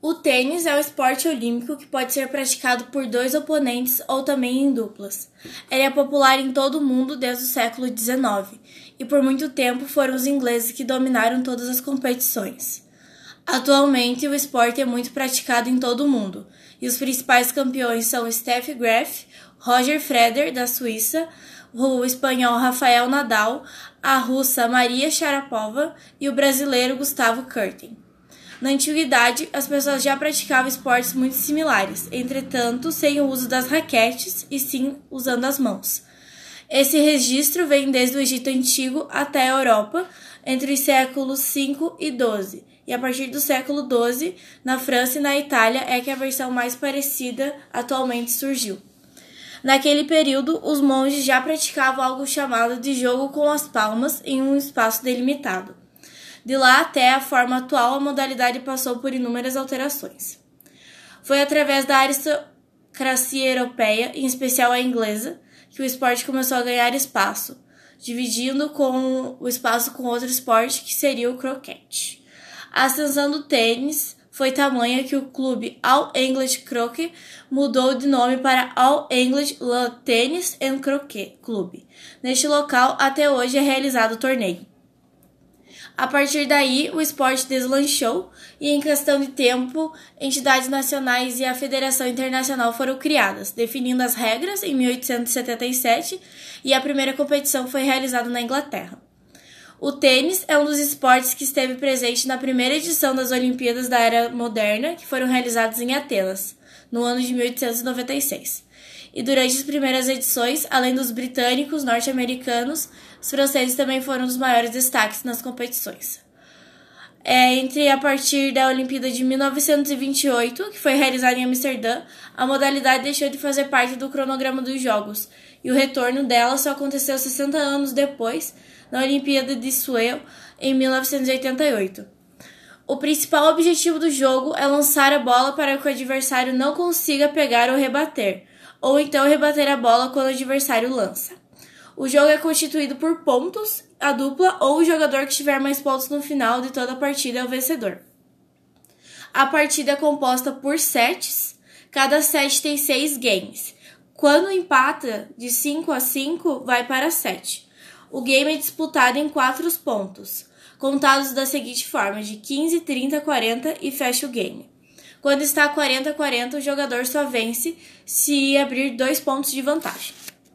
O tênis é um esporte olímpico que pode ser praticado por dois oponentes ou também em duplas. Ele é popular em todo o mundo desde o século XIX e por muito tempo foram os ingleses que dominaram todas as competições. Atualmente, o esporte é muito praticado em todo o mundo e os principais campeões são Steph Graf, Roger Federer, da Suíça, o espanhol Rafael Nadal, a russa Maria Sharapova e o brasileiro Gustavo Kurten. Na antiguidade, as pessoas já praticavam esportes muito similares, entretanto, sem o uso das raquetes e sim usando as mãos. Esse registro vem desde o Egito Antigo até a Europa, entre os séculos 5 e 12, e a partir do século 12, na França e na Itália, é que a versão mais parecida atualmente surgiu. Naquele período, os monges já praticavam algo chamado de jogo com as palmas em um espaço delimitado. De lá até a forma atual, a modalidade passou por inúmeras alterações. Foi através da aristocracia europeia, em especial a inglesa, que o esporte começou a ganhar espaço, dividindo com o espaço com outro esporte que seria o croquete. A ascensão do tênis foi tamanha que o clube All English Croquet mudou de nome para All English Lawn Tennis and Croquet Club. Neste local, até hoje é realizado o torneio. A partir daí, o esporte deslanchou e, em questão de tempo, entidades nacionais e a Federação Internacional foram criadas, definindo as regras em 1877 e a primeira competição foi realizada na Inglaterra. O tênis é um dos esportes que esteve presente na primeira edição das Olimpíadas da Era Moderna, que foram realizadas em Atenas, no ano de 1896 e durante as primeiras edições, além dos britânicos, norte-americanos, os franceses também foram os maiores destaques nas competições. É, entre a partir da Olimpíada de 1928, que foi realizada em Amsterdã, a modalidade deixou de fazer parte do cronograma dos Jogos, e o retorno dela só aconteceu 60 anos depois, na Olimpíada de Seoul, em 1988. O principal objetivo do jogo é lançar a bola para que o adversário não consiga pegar ou rebater, ou então rebater a bola quando o adversário lança. O jogo é constituído por pontos, a dupla ou o jogador que tiver mais pontos no final de toda a partida é o vencedor. A partida é composta por sets, cada set tem seis games. Quando empata de 5 a 5, vai para 7. O game é disputado em quatro pontos, contados da seguinte forma: de 15, 30, 40 e fecha o game. Quando está 40 a 40, o jogador só vence se abrir dois pontos de vantagem.